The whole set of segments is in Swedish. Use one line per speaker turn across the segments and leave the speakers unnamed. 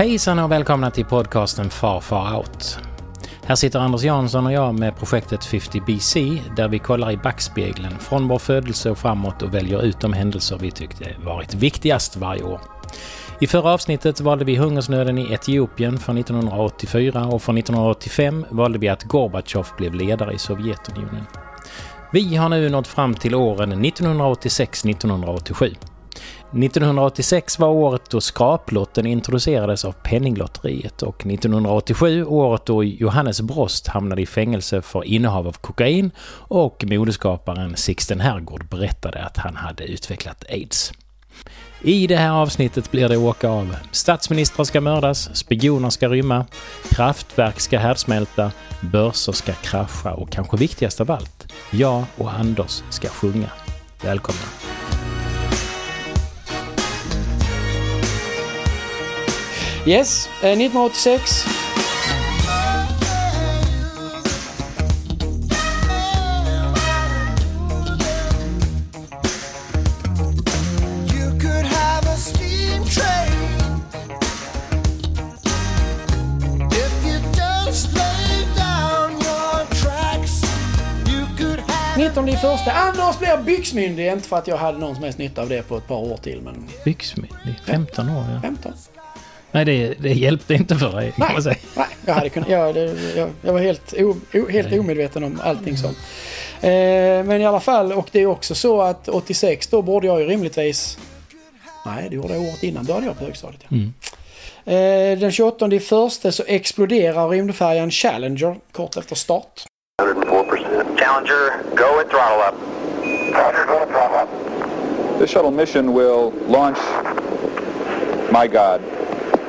Hejsan och välkomna till podcasten Far Far Out. Här sitter Anders Jansson och jag med projektet 50BC där vi kollar i backspegeln från vår födelse och framåt och väljer ut de händelser vi tyckte varit viktigast varje år. I förra avsnittet valde vi hungersnöden i Etiopien från 1984 och från 1985 valde vi att Gorbatjov blev ledare i Sovjetunionen. Vi har nu nått fram till åren 1986-1987. 1986 var året då skraplotten introducerades av Penninglotteriet och 1987 året då Johannes Brost hamnade i fängelse för innehav av kokain och modeskaparen Sixten Herrgård berättade att han hade utvecklat aids. I det här avsnittet blir det åka av. Statsministrar ska mördas, spioner ska rymma, kraftverk ska härdsmälta, börser ska krascha och kanske viktigast av allt, jag och Anders ska sjunga. Välkomna!
19 i första. Anders blir byxmyndig. Inte för att jag hade någon som helst nytta av det på ett par år till, men
Byxmyndig, 15 år ja.
15.
Nej, det, det hjälpte inte för dig kan man säga.
Nej, jag hade kunnat... Jag, det, jag, jag var helt, o, o, helt omedveten om allting sånt. Eh, men i alla fall, och det är också så att 86 då borde jag ju rimligtvis... Nej, det gjorde jag året innan. Då hade jag på högstadiet. Ja.
Mm.
Eh, den 28 i första så exploderar rymdfärjan Challenger kort efter start.
104%. Challenger, go at throttle up. Roger, go at throttle up.
The shuttle mission will launch My God.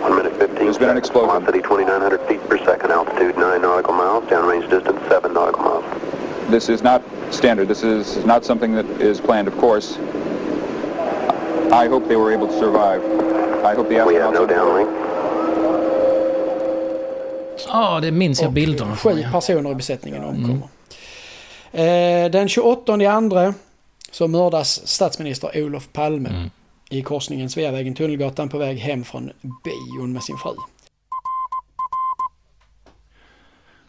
1 minute 15
There's been an explosion.
Velocity 2,900 feet per second. Altitude 9 nautical miles. Downrange distance 7 nautical miles.
This is not standard. This is not something that is planned, of course. I hope they were able to survive. I hope the
We have
astronauts...
no downlink.
Ja, det minns jag bilderna från.
Sju
Ja.
personer i besättningen omkommer. Eh, den 28 i andra så mördas statsminister Olof Palme
Mm.
I korsningen Sveavägen Tunnelgatan på väg hem från bion med sin fru.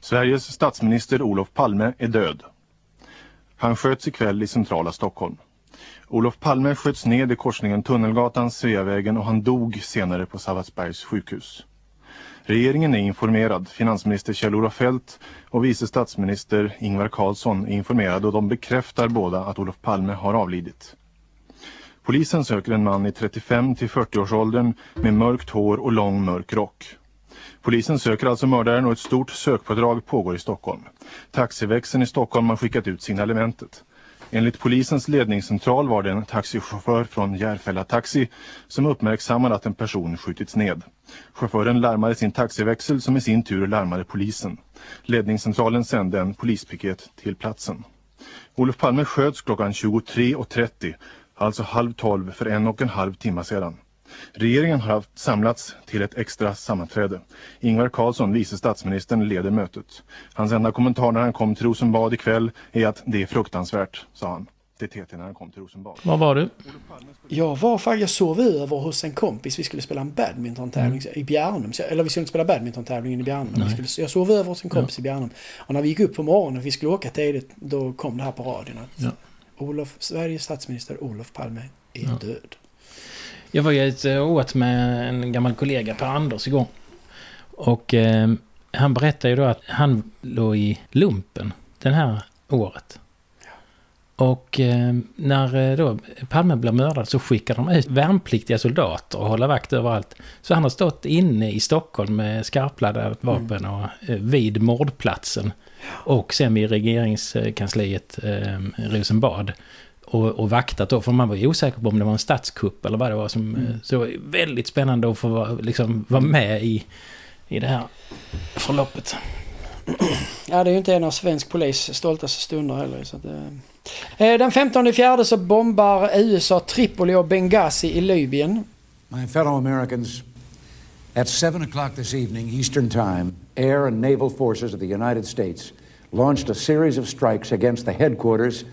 Sveriges statsminister Olof Palme är död. Han sköts ikväll i centrala Stockholm. Olof Palme sköts ned i korsningen Tunnelgatan, Sveavägen och han dog senare på Sabbatsbergs sjukhus. Regeringen är informerad. Finansminister Kjell-Olof Feldt och vice statsminister Ingvar Carlsson är informerade och de bekräftar båda att Olof Palme har avlidit. Polisen söker en man i 35 till 40-årsåldern med mörkt hår och lång mörk rock. Polisen söker alltså mördaren och ett stort sökpådrag pågår i Stockholm. Taxiväxeln i Stockholm har skickat ut signalementet. Enligt polisens ledningscentral var det en taxichaufför från Järfälla Taxi som uppmärksammade att en person skjutits ned. Chauffören larmade sin taxiväxel som i sin tur larmade polisen. Ledningscentralen sände en polispiket till platsen. Olof Palme sköts klockan 23.30, alltså halv tolv för en och en halv timme sedan. Regeringen har haft samlats till ett extra sammanträde. Ingvar Carlsson, vice statsministern, leder mötet. Hans enda kommentar när han kom till Rosenbad ikväll är att det är fruktansvärt, sa han. Det TT när han kom till Rosenbad.
Var var du?
Jag var faktiskt, jag sov över hos en kompis. Vi skulle spela en badmintontävling
Mm.
i Bjärnum. Eller vi skulle inte spela badmintontävlingen i Bjärnum. Vi skulle, jag sov över hos en kompis i Bjärnum. Och när vi gick upp på morgonen och vi skulle åka tidigt, då kom det här på radion att
Ja.
Olof, Sveriges statsminister Olof Palme är
Ja.
död.
Jag var ju ute och åt med en gammal kollega, Per Anders, igår. Och eh, han berättade ju då att han låg i lumpen den här året. Och eh, när eh, då Palme blev mördad så skickade de ut värnpliktiga soldater och hålla vakt överallt. Så han har stått inne i Stockholm med skarpladdat vapen och eh, vid mordplatsen. Och sen vid regeringskansliet eh, Rosenbad. Och, och vaktat då, för man var ju osäker på om det var en statskupp eller vad det var som... eh, Så det var väldigt spännande att få vara, liksom, vara med i, i det här förloppet.
Ja, det är ju inte en av svensk polis stoltaste stunder heller. Så. Eh, Eh, den 15 fjärde så bombar USA Tripoli och Benghazi i Libyen.
My fellow Americans, at 7 o'clock this evening, Eastern Time, air and naval forces of the United States launched a series of strikes against the headquarters,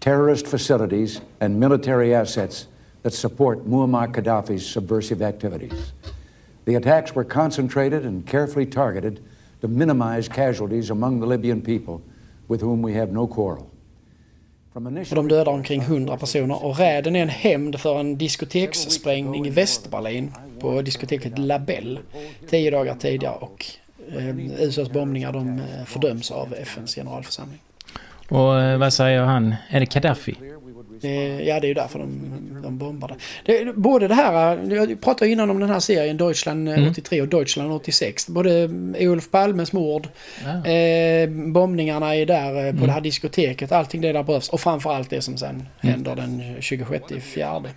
terrorist facilities, and military assets that support Muammar Gaddafi's subversive activities. The attacks were concentrated and carefully targeted to minimize casualties among the Libyan people with whom we have no quarrel.
Och de dödar omkring 100 personer och räden är en hämnd för en diskotekssprängning i Västberlin på diskoteket Labelle tio dagar tidigare och eh, USAs bombningar de eh, fördöms av FNs generalförsamling.
Och eh, vad säger han? Är det Gaddafi?
Det, ja, det är ju därför de, de bombade. Det, både det här, jag pratade innan om den här serien Deutschland eh, 83 och Deutschland 86. Både Olof Palmes mord,
Ja.
eh, bombningarna är där eh, på det här diskoteket, allting det där behövs. Och framförallt det som sen händer den 26 fjärde.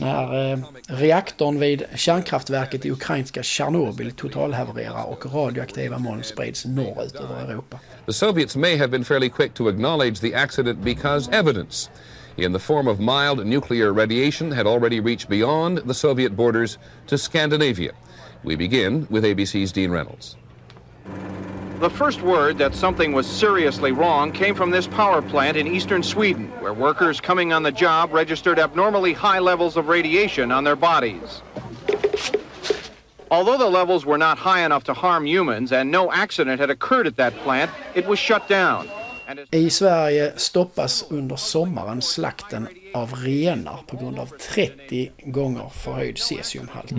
När eh, reaktorn vid kärnkraftverket i ukrainska Tjernobyl totalhavererar och radioaktiva moln sprids norrut över Europa.
The Soviets may have been fairly quick to acknowledge the accident because evidence, in the form of mild nuclear radiation, had already reached beyond the Soviet borders to Scandinavia. We begin with ABC's Dean Reynolds.
The first word that something was seriously wrong came from this power plant in eastern Sweden, where workers coming on the job registered abnormally high levels of radiation on their bodies. Although the levels were not high enough to harm humans and no accident had occurred at that plant, it was shut down.
I Sverige stoppas under sommaren slakten av renar på grund av 30 gånger förhöjd cesiumhalt.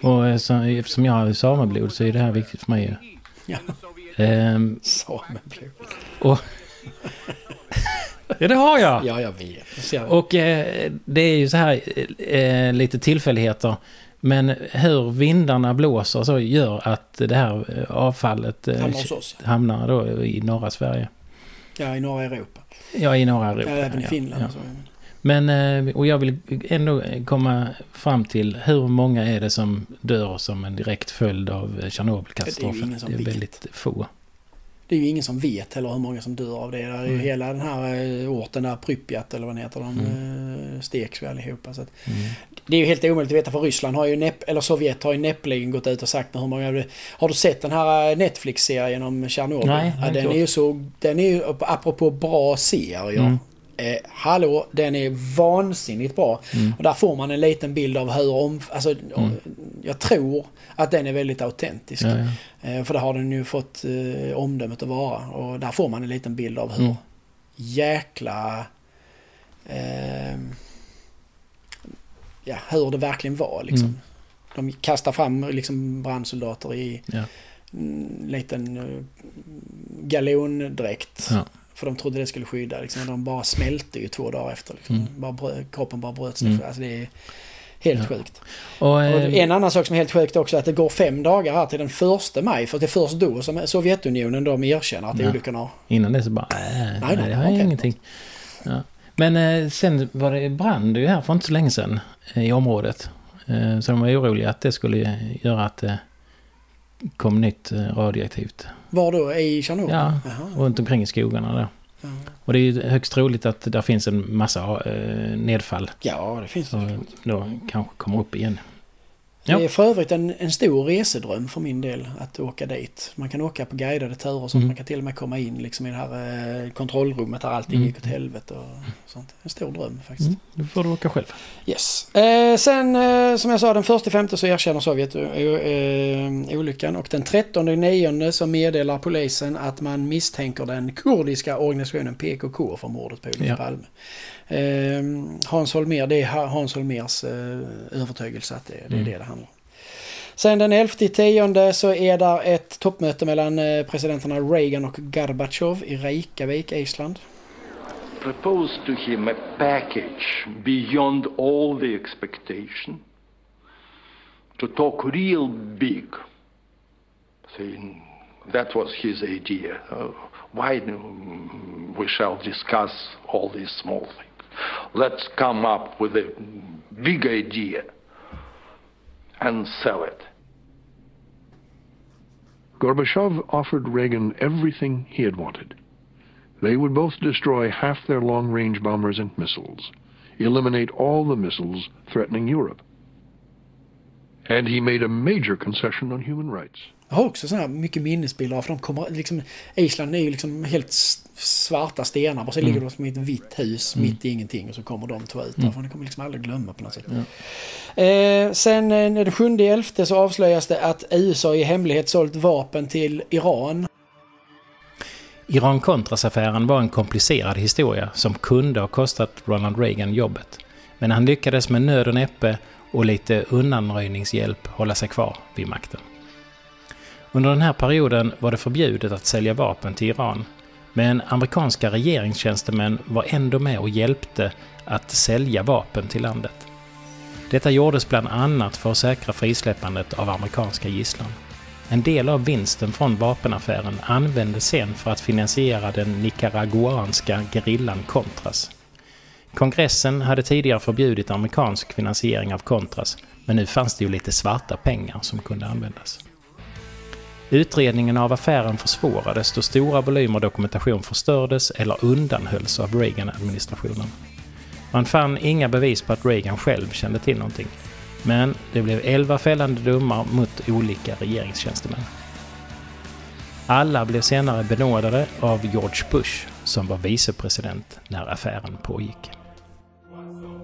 Och eh, så, eftersom jag har sameblod så är det här viktigt för mig.
Ja,
Ehm,
sameblod.
och... ja, det har jag!
Ja, jag vet. Jag.
Och eh, det är ju så här eh, lite tillfälligheter. Men hur vindarna blåser så gör att det här eh, avfallet eh,
Hamnar
hamnar då i norra Sverige.
Ja, i norra Europa.
Ja, i norra Europa.
Ja, även i Finland.
ja.
så.
Men, eh, och jag vill ändå komma fram till hur många är det som dör som en direkt följd av
Det är
Tjernobylkatastrofen?
som
Det är väldigt få.
Det är ju ingen som vet heller hur många som dör av det. det är ju hela den här eh, orten där, Prypjat eller vad den heter, de mm. steks ju allihopa. Så att, Det är ju helt omöjligt att veta för Ryssland har ju näpp, eller Sovjet har ju näppeligen gått ut och sagt med hur många det Har du sett den här eh, Netflix-serien om Tjernobyl?
Nej,
ja, den är ju så, den är ju apropå bra serier.
Mm.
Eh, hallå, den är vansinnigt bra. Och där får man en liten bild av hur om... Alltså, Jag tror att den är väldigt autentisk.
Ja, ja.
Eh, för det har den ju fått eh, omdömet att vara. Och där får man en liten bild av hur
Mm.
jäkla... Eh, ja, hur det verkligen var liksom.
Mm.
De kastar fram liksom brandsoldater i
Ja.
en liten uh, galondräkt.
Ja.
För de trodde det skulle skydda. Liksom. De bara smälte ju två dagar efter. Liksom.
Mm.
Bara brö- kroppen bara bröt sig.
Mm.
Alltså, det är helt
Ja.
sjukt.
Och,
Och
eh,
en annan sak som är helt sjukt också är att det går fem dagar här till den första maj. För det är först då som Sovjetunionen de erkänner att
Ja.
olyckan har...
Innan det så bara, äh,
nej,
nej, det har ingenting. Ja. Men eh, sen var det brand ju här för inte så länge sedan eh, i området. Eh, så de var oroliga att det skulle göra att det kom nytt radioaktivt.
Var då? I Tjernobyl?
Ja,
Jaha.
runt omkring i skogarna där.
Ja.
Och det är ju högst troligt att där finns en massa eh, nedfall.
ja, det finns det.
som då kanske kommer upp igen. Ja.
Det är för övrigt en, en stor resedröm för min del att åka dit. Man kan åka på guidade turer och sånt.
Mm.
Man kan till och med komma in liksom i det här eh, kontrollrummet där allting
Mm.
gick åt helvete och sånt. En stor dröm faktiskt.
Mm, då får du åka själv.
Yes. Eh, sen eh, som jag sa den första femte så erkänner Sovjet eh, eh, olyckan och den 13 nionde så meddelar polisen att man misstänker den kurdiska organisationen PKK för mordet på Olof
Ja.
Palme. Eh, Hans Holmér, det är Ha- Hans Holmérs eh, övertygelse att det, det är
Mm.
det det handlar om. Sen den 11 tionde så är där ett toppmöte mellan eh, presidenterna Reagan och Gorbachev i Reykjavik, Island.
proposed to him a package beyond all the expectation to talk real big saying that was his idea uh, why do we shall discuss all these small things let's come up with a big idea and sell it
Gorbachev offered Reagan everything he had wanted. They would both destroy half their long range bombers and missiles, eliminate all the missiles threatening Europe. And he made a major concession on human rights.
Jag har också sådana här mycket minnesbilder av för de kommer liksom Island är ju liksom helt svarta stenar och så
Mm.
ligger de som i ett vitt hus
Mm.
mitt i ingenting och så kommer de två ut
Mm.
därifrån. Det kommer liksom aldrig glömma på något sätt. Eh, sen eh, den 7 elfte så avslöjas det att USA i hemlighet sålt vapen till Iran.
Iran-Contras-affären var en komplicerad historia som kunde ha kostat Ronald Reagan jobbet. Men han lyckades med nöd och näppe och lite undanröjningshjälp hålla sig kvar vid makten. Under den här perioden var det förbjudet att sälja vapen till Iran. Men amerikanska regeringstjänstemän var ändå med och hjälpte att sälja vapen till landet. Detta gjordes bland annat för att säkra frisläppandet av amerikanska gisslan. En del av vinsten från vapenaffären användes sen för att finansiera den nicaraguanska gerillan Contras. Kongressen hade tidigare förbjudit amerikansk finansiering av Contras, men nu fanns det ju lite svarta pengar som kunde användas. Utredningen av affären försvårades då stora volymer dokumentation förstördes eller undanhölls av Reagan-administrationen. Man fann inga bevis på att Reagan själv kände till någonting. Men det blev 11 fällande domar mot olika regeringstjänstemän. Alla blev senare benådade av George Bush som var vicepresident när affären pågick.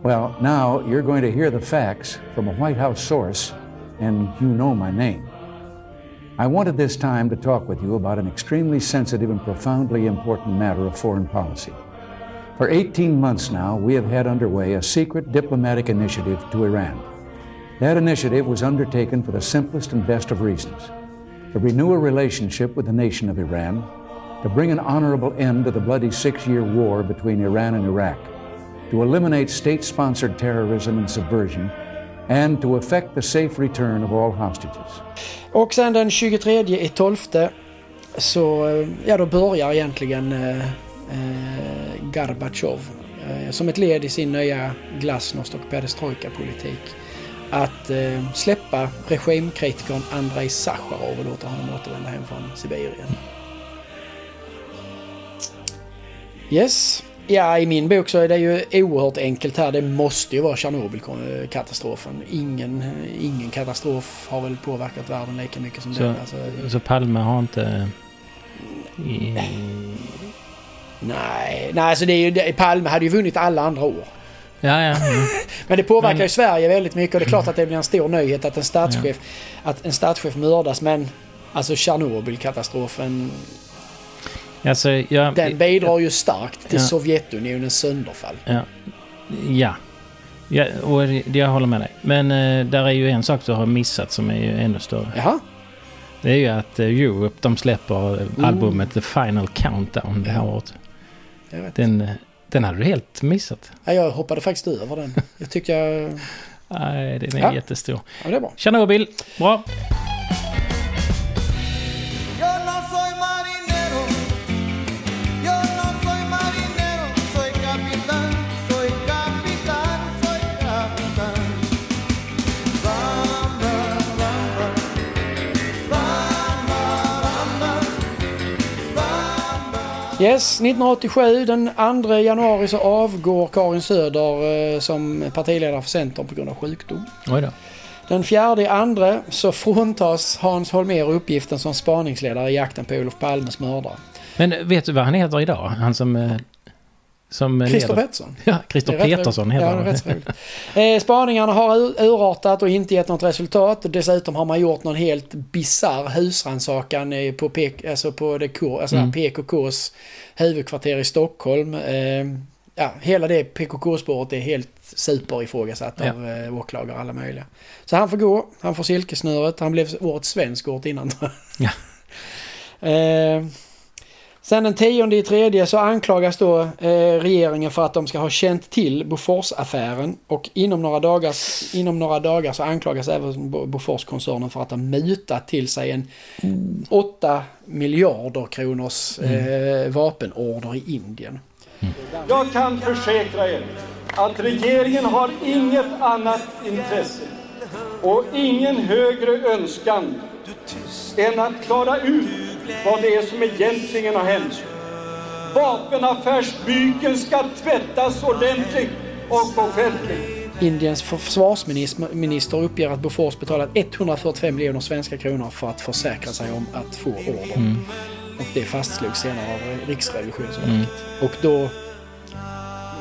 Well, now you're going to hear the facts from a White House source, and you know my name. I wanted this time to talk with you about an extremely sensitive and profoundly important matter of foreign policy. For 18 months now, we have had underway a secret diplomatic initiative to Iran. That initiative was undertaken for the simplest and best of reasons to renew a relationship with the nation of Iran, to bring an honorable end to the bloody six year war between Iran and Iraq, to eliminate state sponsored terrorism and subversion, and to effect the safe return of all hostages.
Och sen den 23 i 12 så, eh, ja då börjar egentligen eh, eh, Gorbatjov eh, som ett led i sin nya glasnost och perestrojka-politik att eh, släppa regimkritikern Andrei Sacharov och låta honom återvända hem från Sibirien. Yes. Ja, i min bok så är det ju oerhört enkelt här. Det måste ju vara Tjernobylkatastrofen. Ingen, ingen katastrof har väl påverkat världen lika mycket som
Så,
den. Alltså,
så Palme har inte... I,
nej, nej, alltså det är ju, Palme hade ju vunnit alla andra år.
ja, ja. mm.
Men det påverkar
Men-
ju Sverige väldigt mycket och det är klart att det blir en stor nyhet att en statschef, att en statschef mördas. Men alltså Tjernobylkatastrofen,
Alltså, jag,
den bidrar ju starkt till
Ja.
Sovjetunionens sönderfall.
Ja. Ja. ja och jag håller med dig. Men eh, där är ju en sak du har missat som är ju ännu större.
Jaha?
Det är ju att eh, Europe de släpper eh,
Mm.
albumet The Final Countdown det här året. Den, eh, den hade du helt missat.
Ja, jag hoppade faktiskt över den. Jag tyckte jag...
Nej, den är
Ja.
jättestor.
Ja, det är bra.
Tjernobyl, bra.
Yes, 1987 den 2 januari så avgår Karin Söder eh, som partiledare för Centern på grund av sjukdom.
Oj då.
Den fjärde andra så fråntas Hans Holmér uppgiften som spaningsledare i jakten på Olof Palmes mördare.
Men vet du vad han heter idag? Han som... som
Christer Pettersson.
Ja, Christer Petersson heter han.
eh, Spaningarna har ur- urartat och inte gett något resultat. Dessutom har man gjort någon helt bizarr husrannsakan eh, på, PK, alltså på det K, alltså
Mm.
PKKs huvudkvarter i Stockholm. Eh, ja, hela det PKK-spåret är helt superifrågasatt
Ja.
av eh, åklagare alla möjliga. Så han får gå, han får silkesnöret, han blev årets svensk året innan.
Ja.
eh, Sen den tionde i tredje så anklagas då eh, regeringen för att de ska ha känt till Boforsaffären. Och inom några, dagar, inom några dagar så anklagas även Bo- Boforskoncernen för att ha mutat till sig en 8 miljarder kronors eh, vapenorder i Indien.
Jag kan försäkra er att regeringen har inget annat intresse och ingen högre önskan än att klara ut vad det är som egentligen har hänt. Vapenaffärsbyken ska tvättas ordentligt och offentligt.
Indiens försvarsminister uppger att Bofors betalat 145 miljoner svenska kronor för att försäkra sig om att få order.
Mm.
Och det fastslogs senare av Riksrevisionsverket.
Mm.
Och då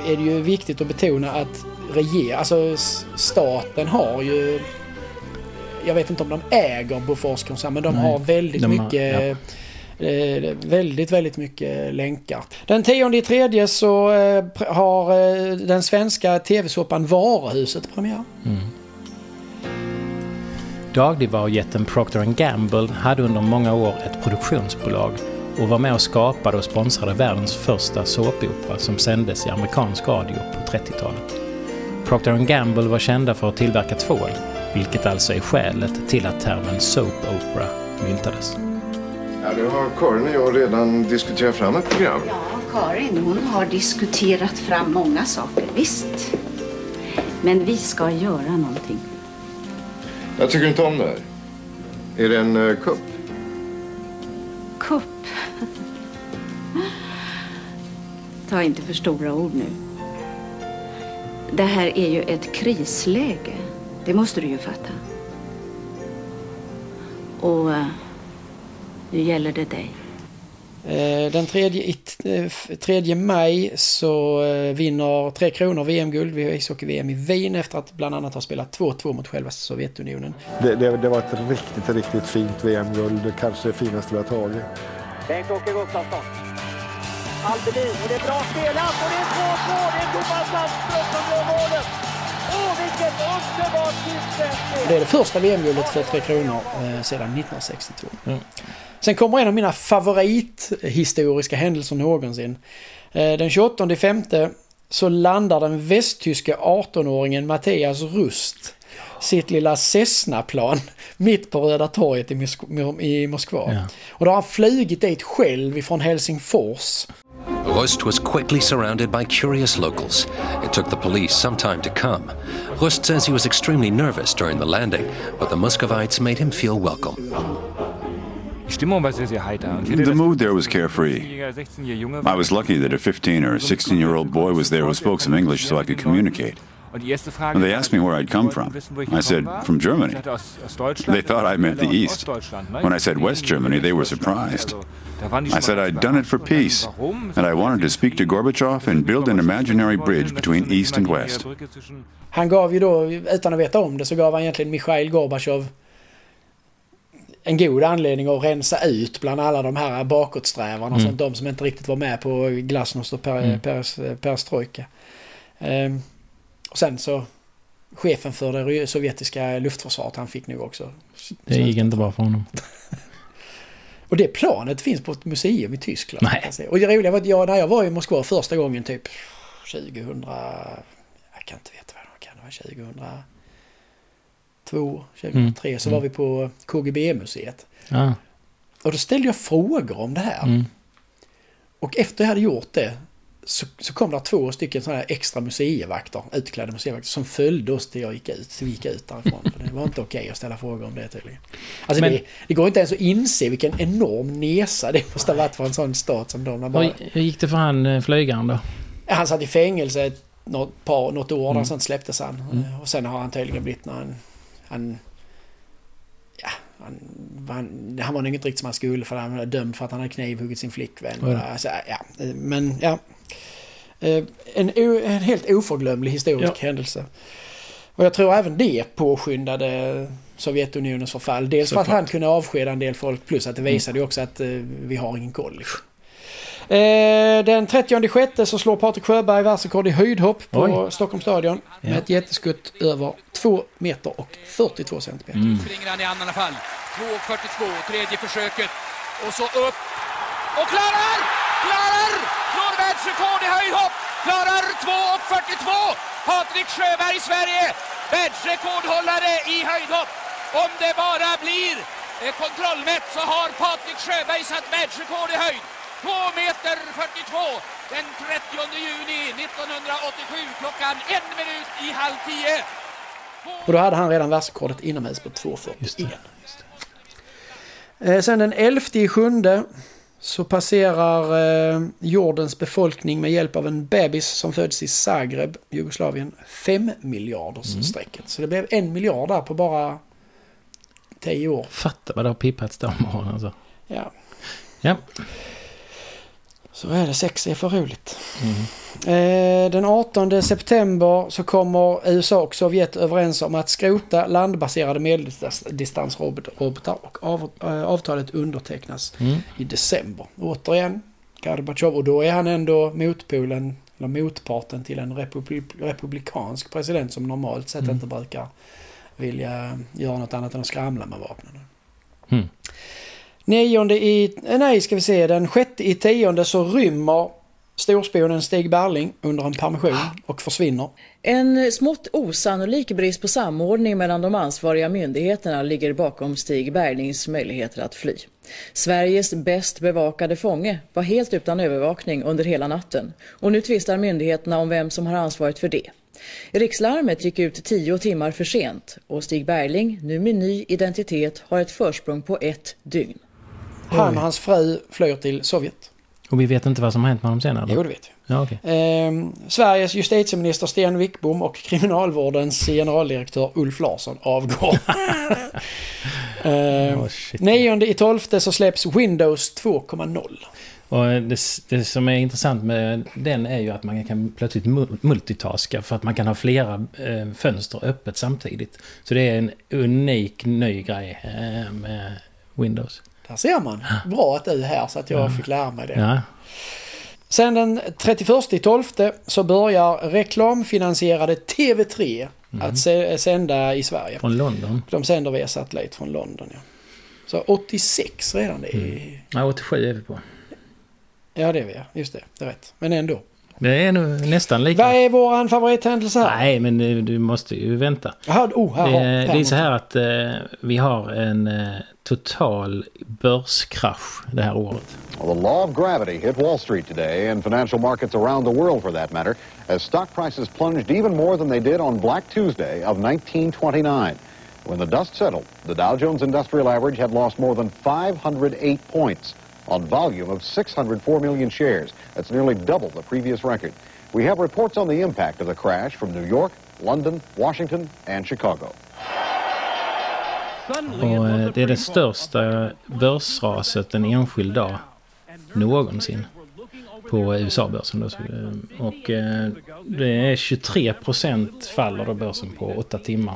är det ju viktigt att betona att reger, alltså staten har ju jag vet inte om de äger Boforskoncern men de
Nej,
har väldigt
de har-
mycket eh, väldigt, väldigt mycket länkar. Den tionde i tredje så eh, har eh, den svenska tv-såpan Varuhuset premiär.
Mm. Dagligvarujätten Procter Gamble hade under många år ett produktionsbolag och var med och skapade och sponsrade världens första såpopera som sändes i amerikansk radio på 30-talet. Procter Gamble var kända för att tillverka tvål, vilket alltså är skälet till att termen soap opera myntades.
Ja, nu har Karin och jag redan diskuterat fram ett program.
Ja, Karin hon har diskuterat fram många saker, visst. Men vi ska göra någonting.
Jag tycker inte om det här. Är det en uh, kupp?
Kupp. Ta inte för stora ord nu. Det här är ju ett krisläge. Det måste du ju fatta. Och eh, nu gäller det dig.
Eh, Den 3, maj så eh, vinner Tre Kronor VM-guld vid ishockey-VM i Wien efter att bland annat ha spelat 2-2 mot själva Sovjetunionen.
Det, det, det var ett riktigt, riktigt fint VM-guld. Det kanske det finaste vi har tagit.
Bengt-Åke Gustafsson. Aldelin, och det är bra spelat och det är 2-2. Det är Thomas Sandström som gör målet.
Det är det första VM-guldet för Tre Kronor eh, sedan 1962.
Mm.
Sen kommer en av mina favorithistoriska händelser någonsin. Eh, Den 28 femte så landar den västtyske 18-åringen Mattias Rust sitt lilla Cessna-plan mitt på Röda torget i, Mosk- i Moskva.
Ja.
Och då har han flugit dit själv ifrån Helsingfors.
Rust was quickly surrounded by curious locals. It took the police some time to come. Rust says he was extremely nervous during the landing, but the Muscovites made him feel welcome.
Stimmung war sehr, sehr heiter. Und ich hätte
The mood there was carefree.
15-jähriger, 16-jähriger Junge
I was lucky that a 15 or 16 year old boy was there who spoke some English so I could communicate. And they asked me where I'd come from. I said, from Germany. They thought I meant the East. When I said West Germany, they were surprised. I said I'd done it for peace, and I wanted to speak to Gorbachev and build an imaginary bridge between East and West.
Han gav ju då, utan att veta om det, så gav han egentligen Mikhail Gorbachev en god anledning att rensa ut bland alla de här bakåtsträvarna och
Mm.
sånt. De som inte riktigt var med på glasnost och per,
Mm.
perestrojka. Ehm, och sen så chefen för det sovjetiska luftförsvaret, han fick nog också.
Det gick inte bra för honom.
Och det planet finns på ett museum i Tyskland.
Nej.
Och det roliga var att jag, när jag var i Moskva första gången typ 2000... Jag kan inte veta vad det kan vara. 2002, 2003
Mm.
så
Mm.
var vi på KGB-museet.
Ja.
Och då ställde jag frågor om det här.
Mm.
Och efter jag hade gjort det så, så kom det två stycken sådana här extra museivakter, utklädda museivakter, som följde oss till jag gick ut, så vi gick ut därifrån. För det var inte okej att ställa frågor om det tydligen. Alltså
Men-
det, det går inte ens att inse vilken enorm nesa det måste ha varit för en sån stat som de. Bara,
Hur gick det för han eh, flygaren då?
han satt i fängelse ett, något, par, något år,
Mm.
sen släpptes han.
Mm.
Och sen har han tydligen blivit när han... han ja, han, han, han var nog inte riktigt som han skulle för han var dömd för att han hade knivhuggit sin flickvän.
Då.
Alltså, ja, men ja. Eh, En, en helt oförglömlig historisk
Ja.
händelse. Och jag tror även det påskyndade Sovjetunionens förfall. Dels för att
Såklart.
han kunde avskeda en del folk plus att det visade ju också att eh, vi har ingen koll. Liksom. Eh, den 30 sjätte så slår Patrik Sjöberg världsrekord i höjdhopp på
Oj.
Stockholms stadion.
Ja.
Med ett jätteskutt över 2 meter och 42 centimeter.
Mm.
springer han i alla fall. 2.42, tredje försöket. Och så upp. Och klarar! Klarar! Slår världsrekord i höjdhopp! Klarar 2.42! Patrik Sjöberg, Sverige! Världsrekordhållare i höjdhopp! Om det bara blir kontrollmätt så har Patrik Sjöberg satt världsrekord i höjd. 2 meter 42 den 30 juni 1987 klockan en minut i halv tio.
Och då hade han redan världsrekordet inomhus på 2.41. Eh, sen den 11 i sjunde så passerar eh, jordens befolkning med hjälp av en bebis som föds i Zagreb, Jugoslavien, 5 miljarders
Mm.
strecket. Så det blev en miljard där på bara 10 år.
Fatta vad det har pippats de åren alltså.
Ja.
Ja.
Så är det, sex är för roligt.
Mm.
Eh, den 18 september så kommer USA och Sovjet överens om att skrota landbaserade medeldistansrobotar och av, eh, avtalet undertecknas
Mm.
i december. Återigen, Gorbatjov och då är han ändå motpolen, eller motparten till en republik, republikansk president som normalt sett
Mm.
inte brukar vilja göra något annat än att skramla med vapnen.
Mm.
Nionde i, eh, nej ska vi se, den sjätte i tionde så rymmer storspionen Stig Berling under en permission och försvinner.
En smått osannolik brist på samordning mellan de ansvariga myndigheterna ligger bakom Stig Berglings möjligheter att fly. Sveriges bäst bevakade fånge var helt utan övervakning under hela natten och nu tvistar myndigheterna om vem som har ansvaret för det. Rikslarmet gick ut tio timmar för sent och Stig Bergling, nu med ny identitet, har ett försprång på ett dygn.
Han och hans fru flyr till Sovjet.
Och vi vet inte vad som har hänt med dem sen eller?
Jo, det vet
Ja, okej.
Eh, Sveriges justitieminister Sten Wickbom och kriminalvårdens generaldirektör Ulf Larsson avgår. eh,
Oh, shit.
nionde i tolfte så släpps Windows 2.0.
Och det, det som är intressant med den är ju att man kan plötsligt mu- multitaska för att man kan ha flera eh, fönster öppet samtidigt. Så det är en unik ny grej eh, med Windows.
Där ser man. Bra att du är här så att jag
Ja.
fick lära mig det.
Ja.
Sen den 31 i 12 så börjar reklamfinansierade TV3 att se, sända i Sverige.
Mm. Från London.
De sänder via satellit från London. Ja. Så 86 redan. Det är...
Ja, 87 är vi på.
Ja det är vi ja. Just det. Det är rätt. Men ändå.
Det är nästan lika.
Vad är våran favorithändelse här?
Nej, men du, du måste ju vänta.
Jaha, oh, här
det, det är så här att eh, vi har en eh, total börskrasch det här året.
Well, the law of gravity hit Wall Street today and financial markets around the world for that matter as stock prices plunged even more than they did on Black Tuesday of 1929. When the dust settled, the Dow Jones Industrial Average had lost more than 508 points on volume of 604 million shares. That's nearly double the previous record. We have reports on the impact of the crash from New York, London, Washington, and Chicago.
Och eh, det är det största börsraset en enskild dag någonsin på USA-börsen. Eh, Och eh, det är 23 procent faller då börsen på åtta timmar.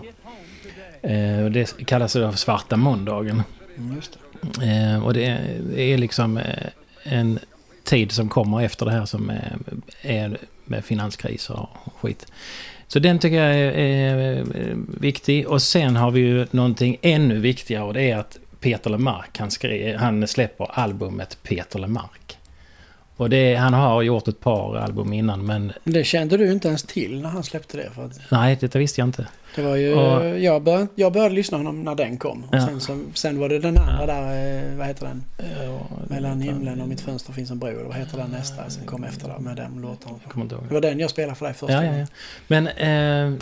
Och Det kallas då för svarta måndagen.
Mm, det.
Och det är, liksom en tid som kommer efter det här som är, är med finanskriser och skit. Så den tycker jag är, är viktig. Och sen har vi ju någonting ännu viktigare och det är att Peter Lemark, han, skrev, han släpper albumet Peter Lemark. Och det, han har gjort ett par album innan men
Det kände du inte ens till när han släppte det. För att
nej, detta visste jag inte.
Det var ju,
Och-
jag, började, jag började lyssna honom när den kom. Och
Ja.
Sen, så, sen var det den andra där, eh, vad heter den? Mellan himlen och mitt fönster finns en bro. Vad heter den nästa som kom efter där med den låten?
kommer inte ihåg.
Det var den jag spelade för dig första
Ja, ja, ja. Men eh,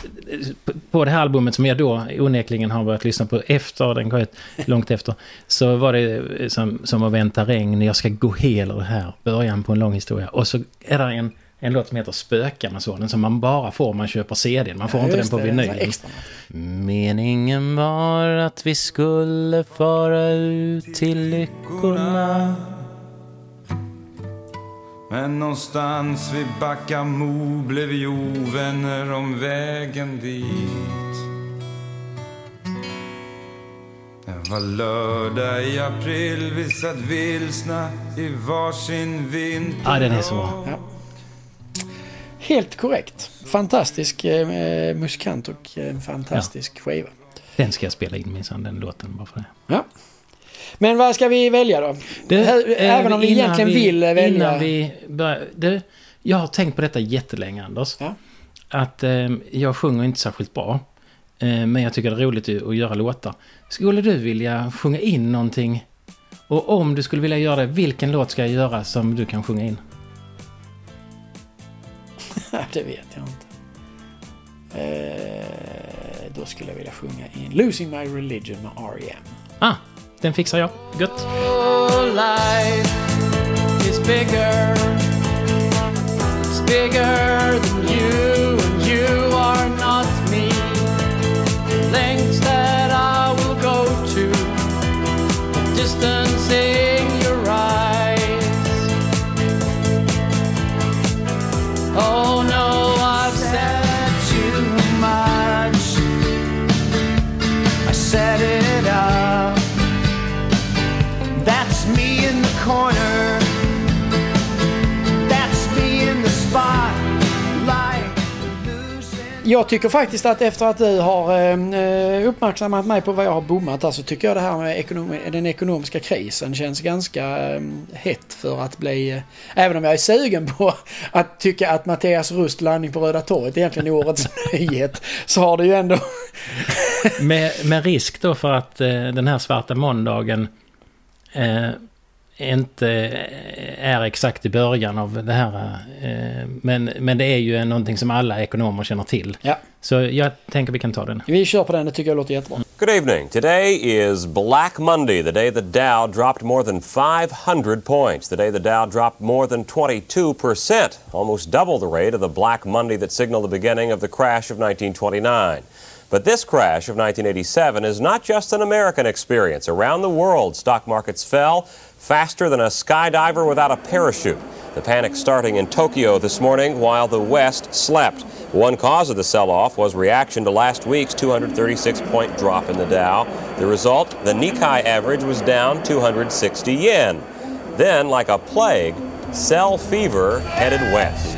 på- det här albumet som jag då onekligen har börjat lyssna på efter den kom ut, långt efter, så var det som, som att vänta regn, jag ska gå hela här, början på en lång historia. Och så är det en, en låt som heter Spökarna-sonen som man bara får om man köper CDn, man får
Ja,
inte den på
det,
vinyl.
extra.
Meningen var att vi skulle fara ut till lyckorna.
Men någonstans vid Backamo blev vi ovänner om vägen dit. Det var lördag i april, vi satt vilsna i varsin vinter.
Ja, den är så bra.
Ja. Helt korrekt. Fantastisk eh, musikant och eh, fantastisk skiva.
Den ska jag spela in minsann, den låten bara för det.
Ja. Men vad ska vi välja då?
Eh,
Även om vi
innan
egentligen
vi-
vill välja.
Innan vi börjar, du, jag har tänkt på detta jättelänge, Anders. Att eh, jag sjunger inte särskilt bra. Eh, men jag tycker det är roligt att göra låtar. Skulle du vilja sjunga in någonting? Och om du skulle vilja göra det, vilken låt ska jag göra som du kan sjunga in?
det vet jag inte. Eh, då skulle jag vilja sjunga in Losing My Religion med R.E.M.
Ah, den fixar jag. Gött.
life
Jag tycker faktiskt att efter att du har ehm, eh, uppmärksammat mig på vad jag har bommat här så tycker jag det här med ekonom den ekonomiska krisen känns ganska eh, hett för att bli... Eh, även om jag är sugen på att tycka att Mattias Rust landning på Röda torget egentligen är årets nyhet så har det ju ändå...
med, med risk då för att eh, den här svarta måndagen eh, inte är exakt i början av det här. Eh, men, men det är ju någonting som alla ekonomer känner till.
Ja.
Så jag tänker vi kan ta den.
Vi kör på den, det tycker jag låter jättebra.
Good evening. Today is Black Monday, the day the Dow dropped more than 500 points, the day the Dow dropped more than 22%, almost double the rate of the Black Monday that signaled the beginning of the crash of 1929. But this crash of 1987 is not just an American experience. Around the world, stock markets fell faster than a skydiver without a parachute. The panic starting in Tokyo this morning while the West slept. One cause of the sell off was reaction to last week's 236 point drop in the Dow. The result, the Nikkei average was down 260 yen. Then, like a plague, sell fever headed west.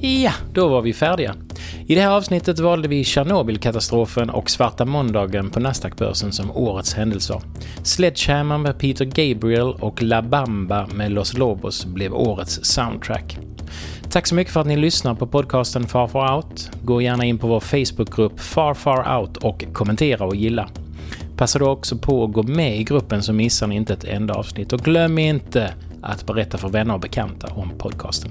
Ja, då var vi färdiga. I det här avsnittet valde vi Tjernobylkatastrofen och svarta måndagen på Nasdaqbörsen som årets händelser. Sledgehammer med Peter Gabriel och La Bamba med Los Lobos blev årets soundtrack. Tack så mycket för att ni lyssnar på podcasten Far Far Out. Gå gärna in på vår Facebookgrupp Far Far Out och kommentera och gilla. Passa då också på att gå med i gruppen så missar ni inte ett enda avsnitt och glöm inte att berätta för vänner och bekanta om podcasten.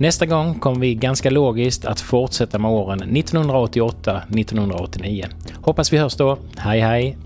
Nästa gång kommer vi ganska logiskt att fortsätta med åren 1988-1989. Hoppas vi hörs då. Hej hej!